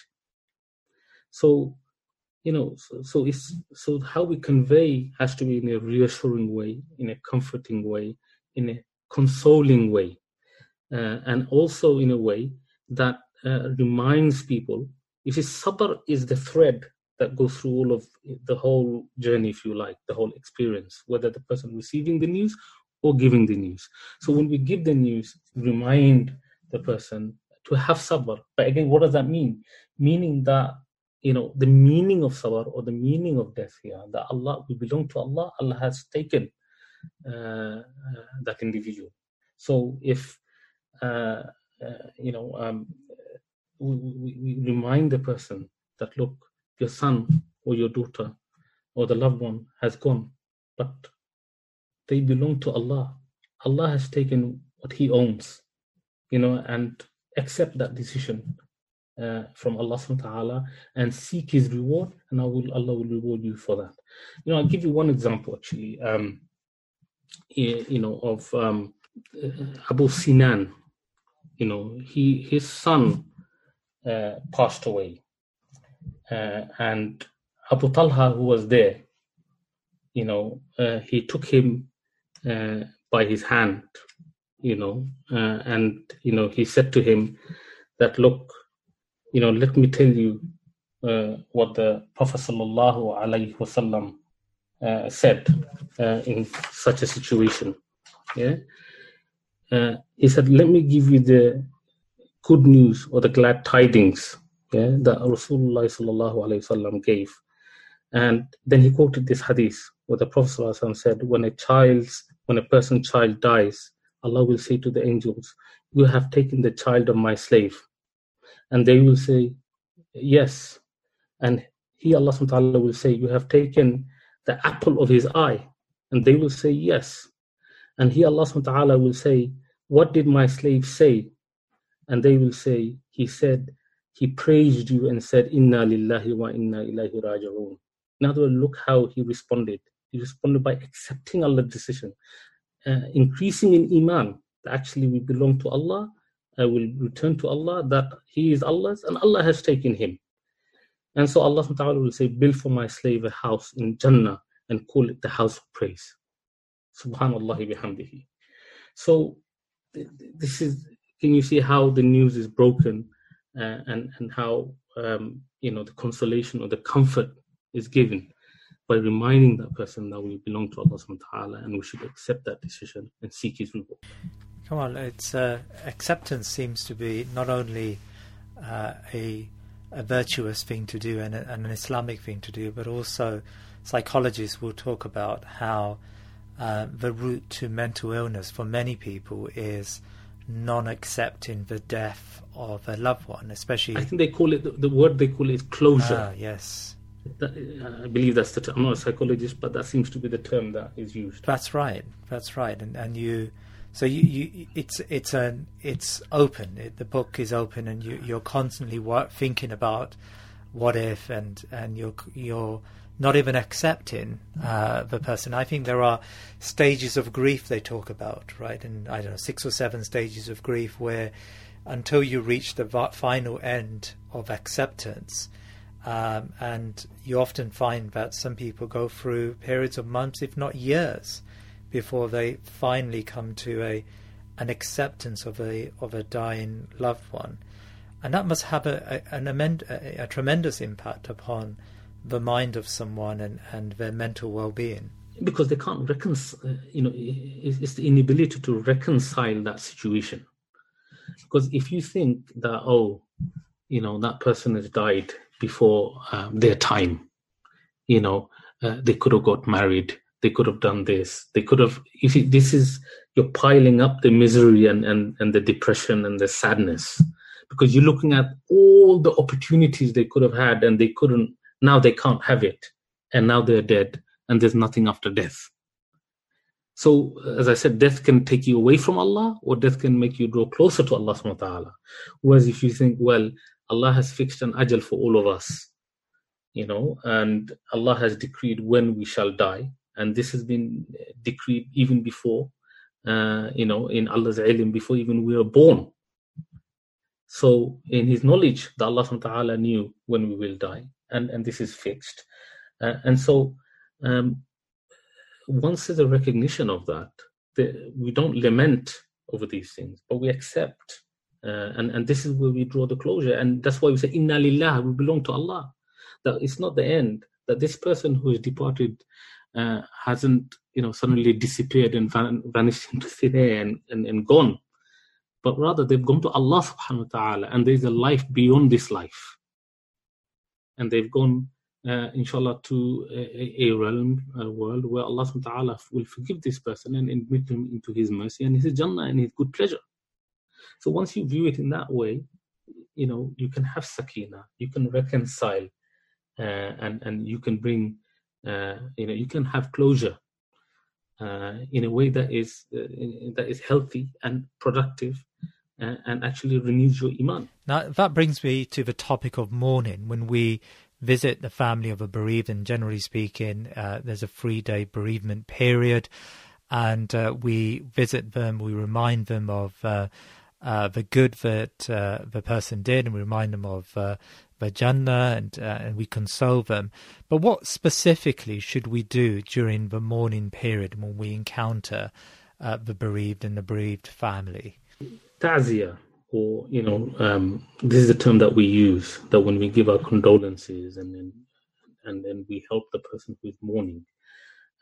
So, you know, so, so it's so how we convey has to be in a reassuring way, in a comforting way, in a consoling way uh, and also in a way that uh, reminds people. You see, sabr is the thread that goes through all of the whole journey, if you like, the whole experience, whether the person receiving the news or giving the news. So when we give the news, remind the person to have sabr. But again, what does that mean? Meaning that you know the meaning of sabr or the meaning of death here that Allah we belong to Allah. Allah has taken uh, uh, that individual. So if uh, uh, you know, um, we, we, we remind the person that look, your son or your daughter or the loved one has gone, but they belong to Allah. Allah has taken what He owns, you know, and accept that decision uh, from Allah subhanahu wa ta'ala and seek His reward, and I will, Allah will reward you for that. You know, I'll give you one example actually, um, you know, of um, Abu Sinan, you know, he his son uh, passed away, uh, and Abu Talha, who was there, you know, uh, he took him uh, by his hand, you know, uh, and you know, he said to him that, look, you know, let me tell you uh, what the Prophet sallallahu alaihi wasallam uh, said uh, in such a situation. Yeah, uh, he said, "Let me give you the good news or the glad tidings yeah, that Rasulullah sallallahu wasallam gave." And then he quoted this hadith where the Prophet said, "When a child's, when a person's child dies, Allah will say to the angels, "You have taken the child of my slave," and they will say, "Yes." And he, Allah subhanahu will say, "You have taken the apple of his eye," and they will say, "Yes." And he, Allah subhanahu will say, "What did my slave say?" And they will say, "He said." He praised you and said, Inna lillahi wa inna ilahi raji'un. In other words, look how he responded. He responded by accepting Allah's decision, uh, increasing in Iman. That actually, we belong to Allah. I will return to Allah, that He is Allah's, and Allah has taken him. And so Allah will say, Build for my slave a house in Jannah and call it the house of praise. Subhanallah bihamdihi. So, this is, can you see how the news is broken uh, and, and how, um, you know, the consolation or the comfort is given by reminding that person that we belong to Allah subhanahu wa ta'ala and we should accept that decision and seek His reward. Kamal, it's uh, acceptance seems to be not only uh, a a virtuous thing to do and, a, and, an Islamic thing to do, but also psychologists will talk about how uh, the route to mental illness for many people is non-accepting the death of a loved one, especially. I think they call it the, the word they call it closure. Ah, yes. I believe that's the term. I'm not a psychologist, but that seems to be the term that is used. That's right. That's right. And and you, so you, you it's it's an it's open. It, the book is open, and you you're constantly work, thinking about what if, and and you're you're not even accepting uh, the person. I think there are stages of grief they talk about, right? And I don't know six or seven stages of grief where until you reach the final end of acceptance um, and you often find that some people go through periods of months, if not years, before they finally come to a an acceptance of a of a dying loved one, and that must have a, a an amend, a, a tremendous impact upon the mind of someone and, and their mental well-being. Because they can't reconcile, you know, it's the inability to reconcile that situation. Because if you think that, oh, you know, that person has died before um, their time. You know, uh, they could have got married. They could have done this. They could have. If you, this is you're piling up the misery and, and and the depression and the sadness because you're looking at all the opportunities they could have had and they couldn't. Now they can't have it, and now they're dead, and there's nothing after death. So, as I said, death can take you away from Allah, or death can make you draw closer to Allah subhanahu wa ta'ala. Whereas if you think, well, Allah has fixed an ajal for all of us, you know, and Allah has decreed when we shall die, and this has been decreed even before, uh, you know, in Allah's ilm, before even we were born. So, in His knowledge, that Allah subhanahu wa Ta'ala knew when we will die, and, and this is fixed. Uh, and so, um, once there's a recognition of that, the, we don't lament over these things, but we accept uh, and, and this is where we draw the closure. And that's why we say, Inna lillah, we belong to Allah. That it's not the end, that this person who is departed uh, hasn't, you know, suddenly disappeared and van- vanished (laughs) into thin air and, and, and gone. But rather, they've gone to Allah subhanahu wa ta'ala, and there's a life beyond this life. And they've gone, uh, inshallah, to a, a realm, a world where Allah subhanahu will forgive this person and admit him into His mercy and His Jannah and His good pleasure. So once you view it in that way, you know, you can have sakina, you can reconcile, uh, and and you can bring, uh, you know, you can have closure uh, in a way that is uh, that is healthy and productive, uh, and actually renews your iman. Now that brings me to the topic of mourning. When we visit the family of a bereaved, and generally speaking, uh, there's a three-day bereavement period, and we visit them, we remind them of uh, the good that uh, the person did, and we remind them of uh, the Jannah, and uh, and we console them. But what specifically should we do during the mourning period when we encounter uh, the bereaved and the bereaved family? Ta'ziyah, or you know, um, this is a term that we use that when we give our condolences and then and then we help the person who is mourning.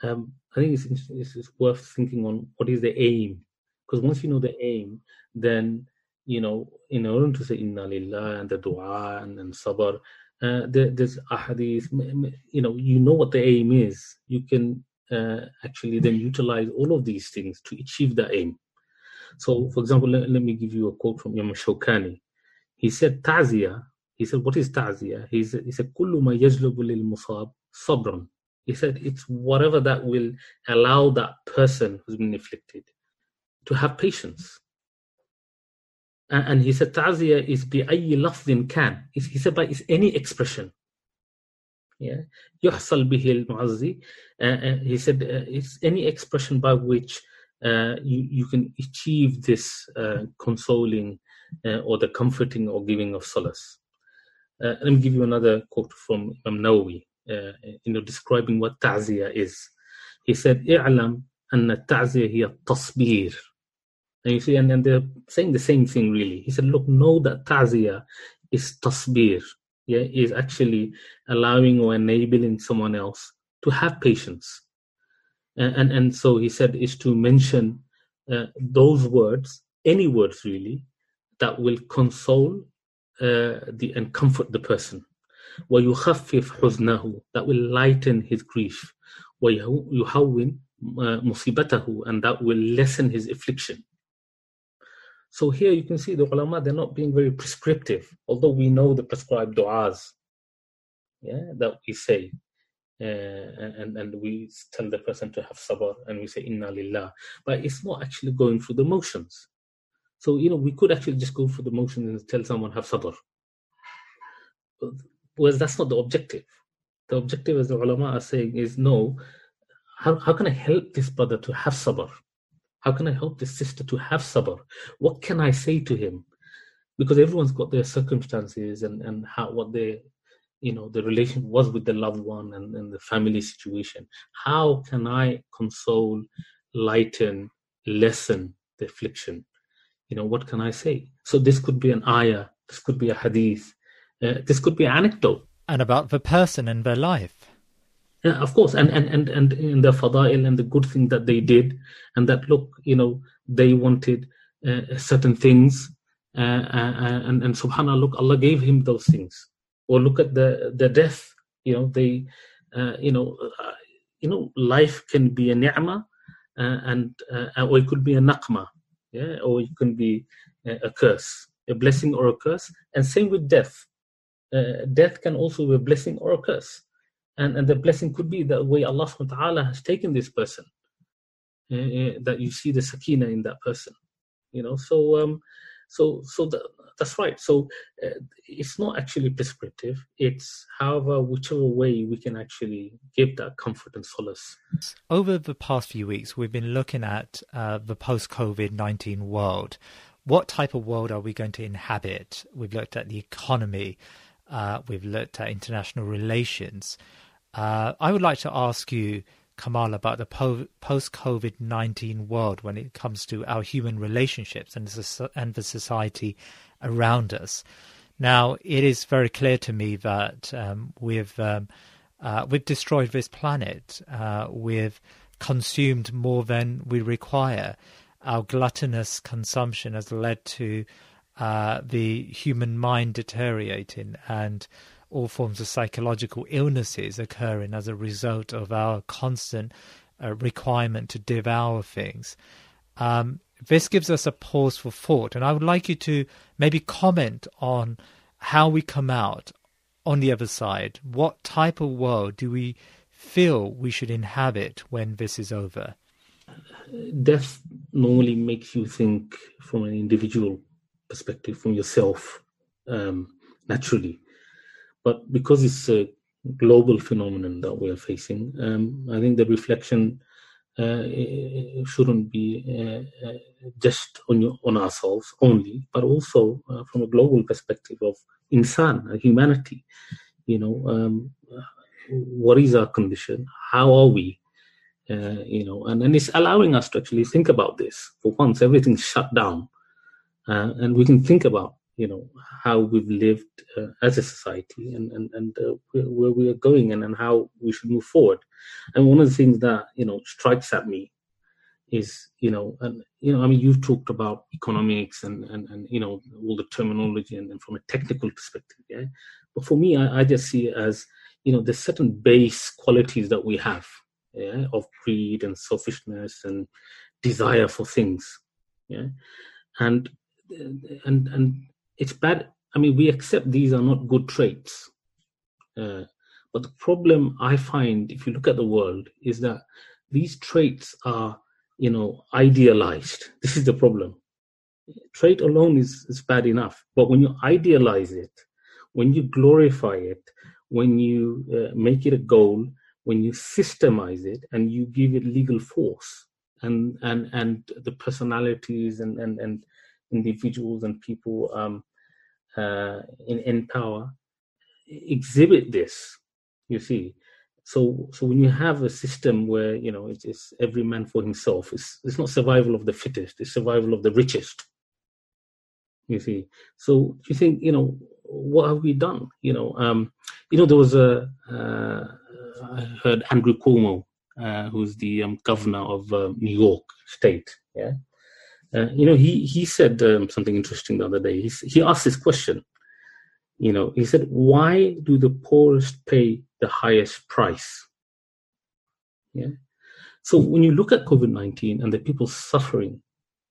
Um, I think it's, it's, it's worth thinking on what is the aim, because once you know the aim, then you know, in order to say inna lillah and the dua and, and sabr, uh, there, there's ahadith, you know, you know what the aim is. You can uh, actually then utilize all of these things to achieve the aim. So, for example, let, let me give you a quote from Imam Shawkani. He said, Ta'ziyah, he said, what is ta'ziyah? He said, he said, كل ما يجلب للمصاب صبرا. He said, it's whatever that will allow that person who's been afflicted to have patience. And, and he said, ta'ziyah is بأي لفظ can. He said, by it's any expression. Yeah, يحصل به المعزي. Uh, uh, he said, uh, it's any expression by which uh, you, you can achieve this uh, consoling uh, or the comforting or giving of solace. Uh, let me give you another quote from Imam Nawawi, uh, you know, describing what ta'ziyah is. He said, "I'lam anna ta'ziyah hiya tasbir." And you see, and, they're saying the same thing really. He said, "Look, know that ta'ziyah is tasbir. Yeah, is actually allowing or enabling someone else to have patience." and, and, and so he said is to mention uh, those words, any words really, that will console uh, the and comfort the person. ويخفف حزنه that will lighten his grief ويهون مصيبته and that will lessen his affliction. So here you can see the ulama, they're not being very prescriptive, although we know the prescribed du'as yeah, that we say. Uh, and and we tell the person to have sabr and we say inna lillah. But it's not actually going through the motions. So you know we could actually just go through the motions and tell someone have sabr. Whereas that's not the objective. The objective as the ulama are saying is no how, how can i help this brother to have sabr? How can i help this sister to have sabr? What can i say to him? Because everyone's got their circumstances and and how what they you know the relation was with the loved one and, and the family situation. How can i console lighten lessen the affliction? You know what can i say? So this could be an ayah this could be a hadith uh, this could be an anecdote. And about the person and their life. Yeah of course. And and and, and in the fada'il and the good thing that they did. And that look you know they wanted uh, certain things. Uh, uh, uh and and subhanallah look allah gave him those things or look at the the death you know they uh, you know uh, you know life can be a ni'mah uh, and uh, or it could be a naqma yeah or it can be a, curse a blessing or a curse. And same with death. Uh, death can also be a blessing or a curse. And and the blessing could be the way Allah subhanahu wa ta'ala has taken this person uh, that you see the sakina in that person you know. So um so so the, that's right. So uh, it's not actually prescriptive. It's however, whichever way we can actually give that comfort and solace. Over the past few weeks, we've been looking at uh, the post COVID 19 world. What type of world are we going to inhabit? We've looked at the economy, uh, we've looked at international relations. Uh, I would like to ask you Kamal about the po- post COVID 19 world when it comes to our human relationships and the, and the society around us. Now, it is very clear to me that um, we've, um, uh, we've destroyed this planet, uh, we've consumed more than we require. Our gluttonous consumption has led to uh, the human mind deteriorating and all forms of psychological illnesses occurring as a result of our constant uh, requirement to devour things. Um, this gives us a pause for thought, and I would like you to maybe comment on how we come out on the other side. What type of world do we feel we should inhabit when this is over? Death normally makes you think from an individual perspective, from yourself, um, naturally. But because it's a global phenomenon that we're facing, um, I think the reflection shouldn't be uh, uh, just on on ourselves only, but also uh, from a global perspective of insan, humanity. You know, um, what is our condition? How are we? Uh, you know, and, and it's allowing us to actually think about this. For once, everything's shut down. uh, and we can think about you know how we've lived uh, as a society and and, and uh, where, we are going and, and how we should move forward. And one of the things that you know strikes at me is you know and you know i mean you've talked about economics and and, and you know all the terminology and, and from a technical perspective yeah? But for me I, I just see it as you know there's certain base qualities that we have yeah of greed and selfishness and desire for things yeah? And and and it's bad. I mean we accept these are not good traits uh, but the problem i find if you look at the world is that these traits are you know idealized. This is the problem. Trait alone is, is bad enough but when you idealize it when you glorify it when you uh, make it a goal when you systemize it and you give it legal force and and and the personalities and and, and individuals and people um, uh, in in power exhibit this you see. So so when you have a system where you know it's, it's every man for himself it's it's not survival of the fittest it's survival of the richest you see. So you think you know what have we done? You know um you know there was a uh, i heard andrew cuomo uh, who's the um, governor of uh, new york state yeah uh, you know he he said um, something interesting the other day. He, he asked this question you know he said why do the poorest pay the highest price? Yeah. So when you look at covid-19 and the people suffering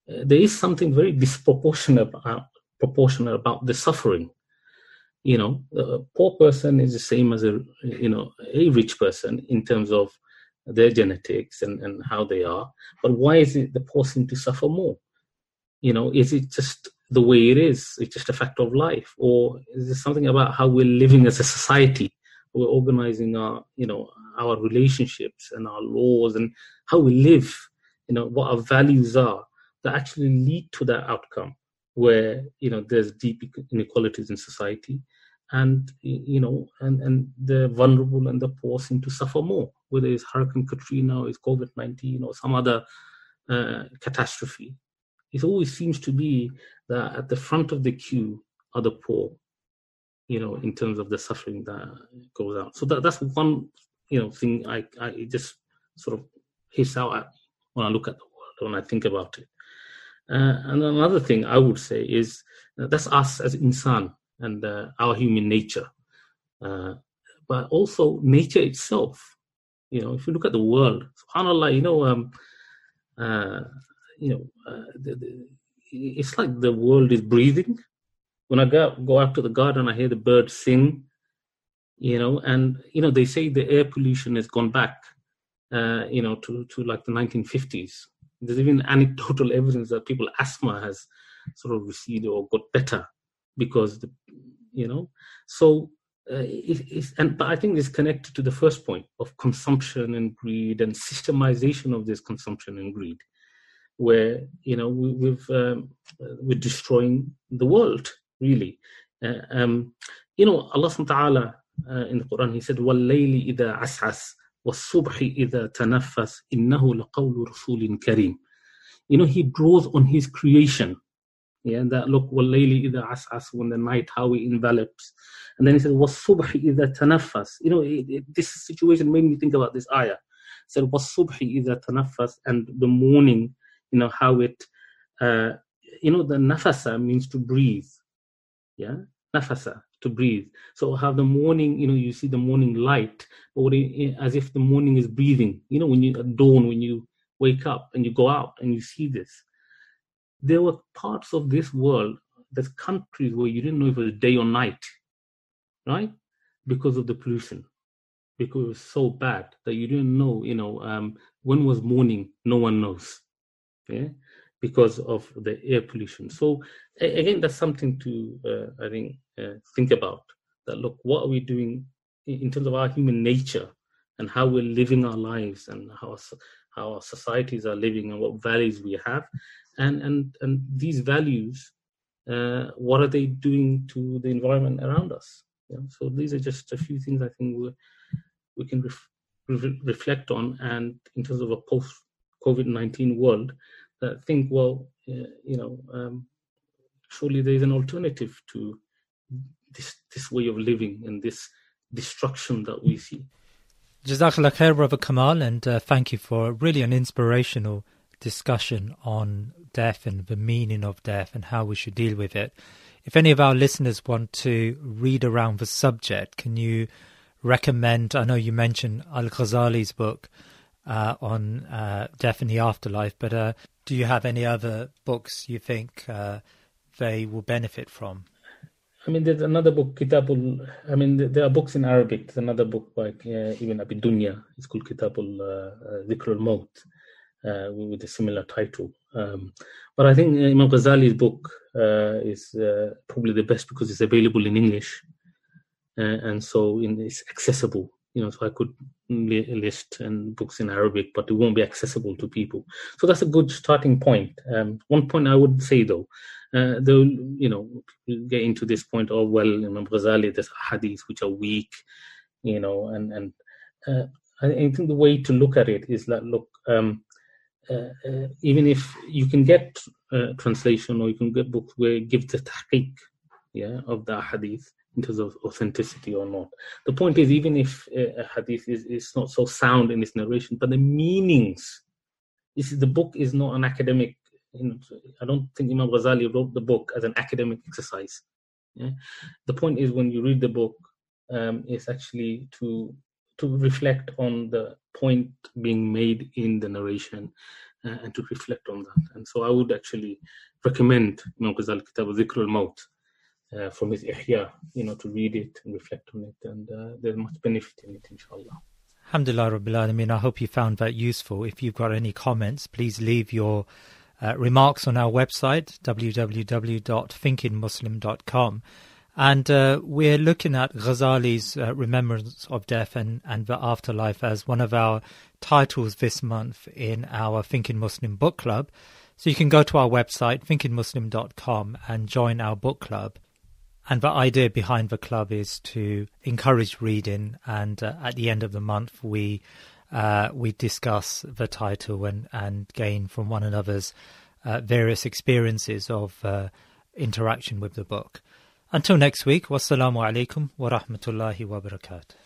uh, there is something very disproportionate about, proportionate about the suffering. You know a poor person is the same as a you know a rich person in terms of their genetics and, and how they are. But why is it the poor seem to suffer more you know is it just the way it is. It's just a fact of life, or is it something about how we're living as a society? We're organizing our, you know, our relationships and our laws and how we live. You know, what our values are that actually lead to that outcome, where you know there's deep inequalities in society, and you know, and and the vulnerable and the poor seem to suffer more, whether it's Hurricane Katrina or it's COVID nineteen or some other uh, catastrophe it always seems to be that at the front of the queue are the poor, you know, in terms of the suffering that goes out. So that, that's one, you know, thing I, I just sort of hits out at when I look at the world, when I think about it. Uh, and another thing I would say is uh, that's us as insan and uh, our human nature, uh, but also nature itself. You know, if you look at the world, subhanallah, you know, um, uh, you know, uh, the, the, it's like the world is breathing. When I go go out to the garden, I hear the birds sing. You know, and you know they say the air pollution has gone back. Uh, you know, to to like the 1950s. There's even anecdotal (laughs) evidence that people asthma has sort of receded or got better because the, you know. So uh, it, and but I think it's connected to the first point of consumption and greed and (laughs) systemization of this consumption and greed where you know we, we've um, we're destroying the world really. Uh, um, you know, Allah subhanahu wa ta'ala uh, in the Quran, He said, وَاللَّيْلِ إِذَا عَسْعَسْ وَالصُّبْحِ إِذَا تَنَفَّسْ إِنَّهُ لَقَوْلُ رَسُولٍ كَرِيمٍ You know, He draws on His creation. Yeah, that look, وَاللَّيْلِ إِذَا عَسْعَسْ When the night, how it envelops. And then He said, وَالصُّبْحِ إِذَا تَنَفَّسْ You know, it, it, this situation made me think about this ayah. He said, وَالصُّبْحِ إِذَا تَنَفَّسْ And the morning you know how it uh, you know the nafasa means to breathe. Yeah? Nafasa to breathe. So how the morning you know you see the morning light or as if the morning is breathing. You know when you at dawn when you wake up and you go out and you see this. There were parts of this world there's countries where you didn't know if it was day or night. Right? Because of the pollution. Because it was so bad that you didn't know you know um, when was morning? No one knows yeah, because of the air pollution. So again, that's something to uh, I think uh, think about. That look, what are we doing in terms of our human nature and how we're living our lives and how how our societies are living and what values we have, and and and these values, uh, what are they doing to the environment around us? Yeah, so these are just a few things I think we we can ref, re- reflect on, and in terms of a post COVID 19 world that think, well, uh, you know, um, surely there is an alternative to this this way of living and this destruction that we see. Jazakallah khair, Brother Kamal, and uh, thank you for really an inspirational discussion on death and the meaning of death and how we should deal with it. If any of our listeners want to read around the subject, can you recommend? I know you mentioned Al Ghazali's book uh, on uh, death in the afterlife, but uh, do you have any other books you think uh, they will benefit from? I mean, there's another book, Kitabul. I mean, there are books in Arabic. There's another book by uh, Ibn Abi Dunya. It's called Kitabul uh, Dhikrul uh, with a similar title. Um, but I think Imam Ghazali's book uh, is uh, probably the best because it's available in English, uh, and so in, it's accessible. You know, so I could list and books in Arabic, but it won't be accessible to people. So that's a good starting point. Um, one point I would say though, uh, though you know, get into this point. Oh well, Imam Ghazali, there's hadiths which are weak, you know, and and uh, I think the way to look at it is that look, um, uh, uh, even if you can get uh, translation or you can get books where it gives the tahqiq yeah, of the hadith in terms of authenticity or not. The point is, even if a hadith is, not so sound in its narration, but the meanings, this is, the book is not an academic. You know, I don't think Imam Ghazali wrote the book as an academic exercise. Yeah? The point is, when you read the book, um, it's actually to to reflect on the point being made in the narration uh, and to reflect on that. And so I would actually recommend Imam Ghazali Kitab Dhikr al-Maut uh, from his Ihya, you know, to read it and reflect on it. And uh, there's much benefit in it, inshallah. Alhamdulillah Rabbil Alameen. I hope you found that useful. If you've got any comments, please leave your uh, remarks on our website, www.thinkingmuslim.com. And uh, we're looking at Ghazali's uh, Remembrance of Death and, and the Afterlife as one of our titles this month in our Thinking Muslim book club. So you can go to our website, thinkingmuslim.com, and join our book club. And the idea behind the club is to encourage reading, and uh, at the end of the month, we uh, we discuss the title and, and gain from one another's uh, various experiences of uh, interaction with the book. Until next week, wassalamu alaikum wa rahmatullahi wa barakatuh.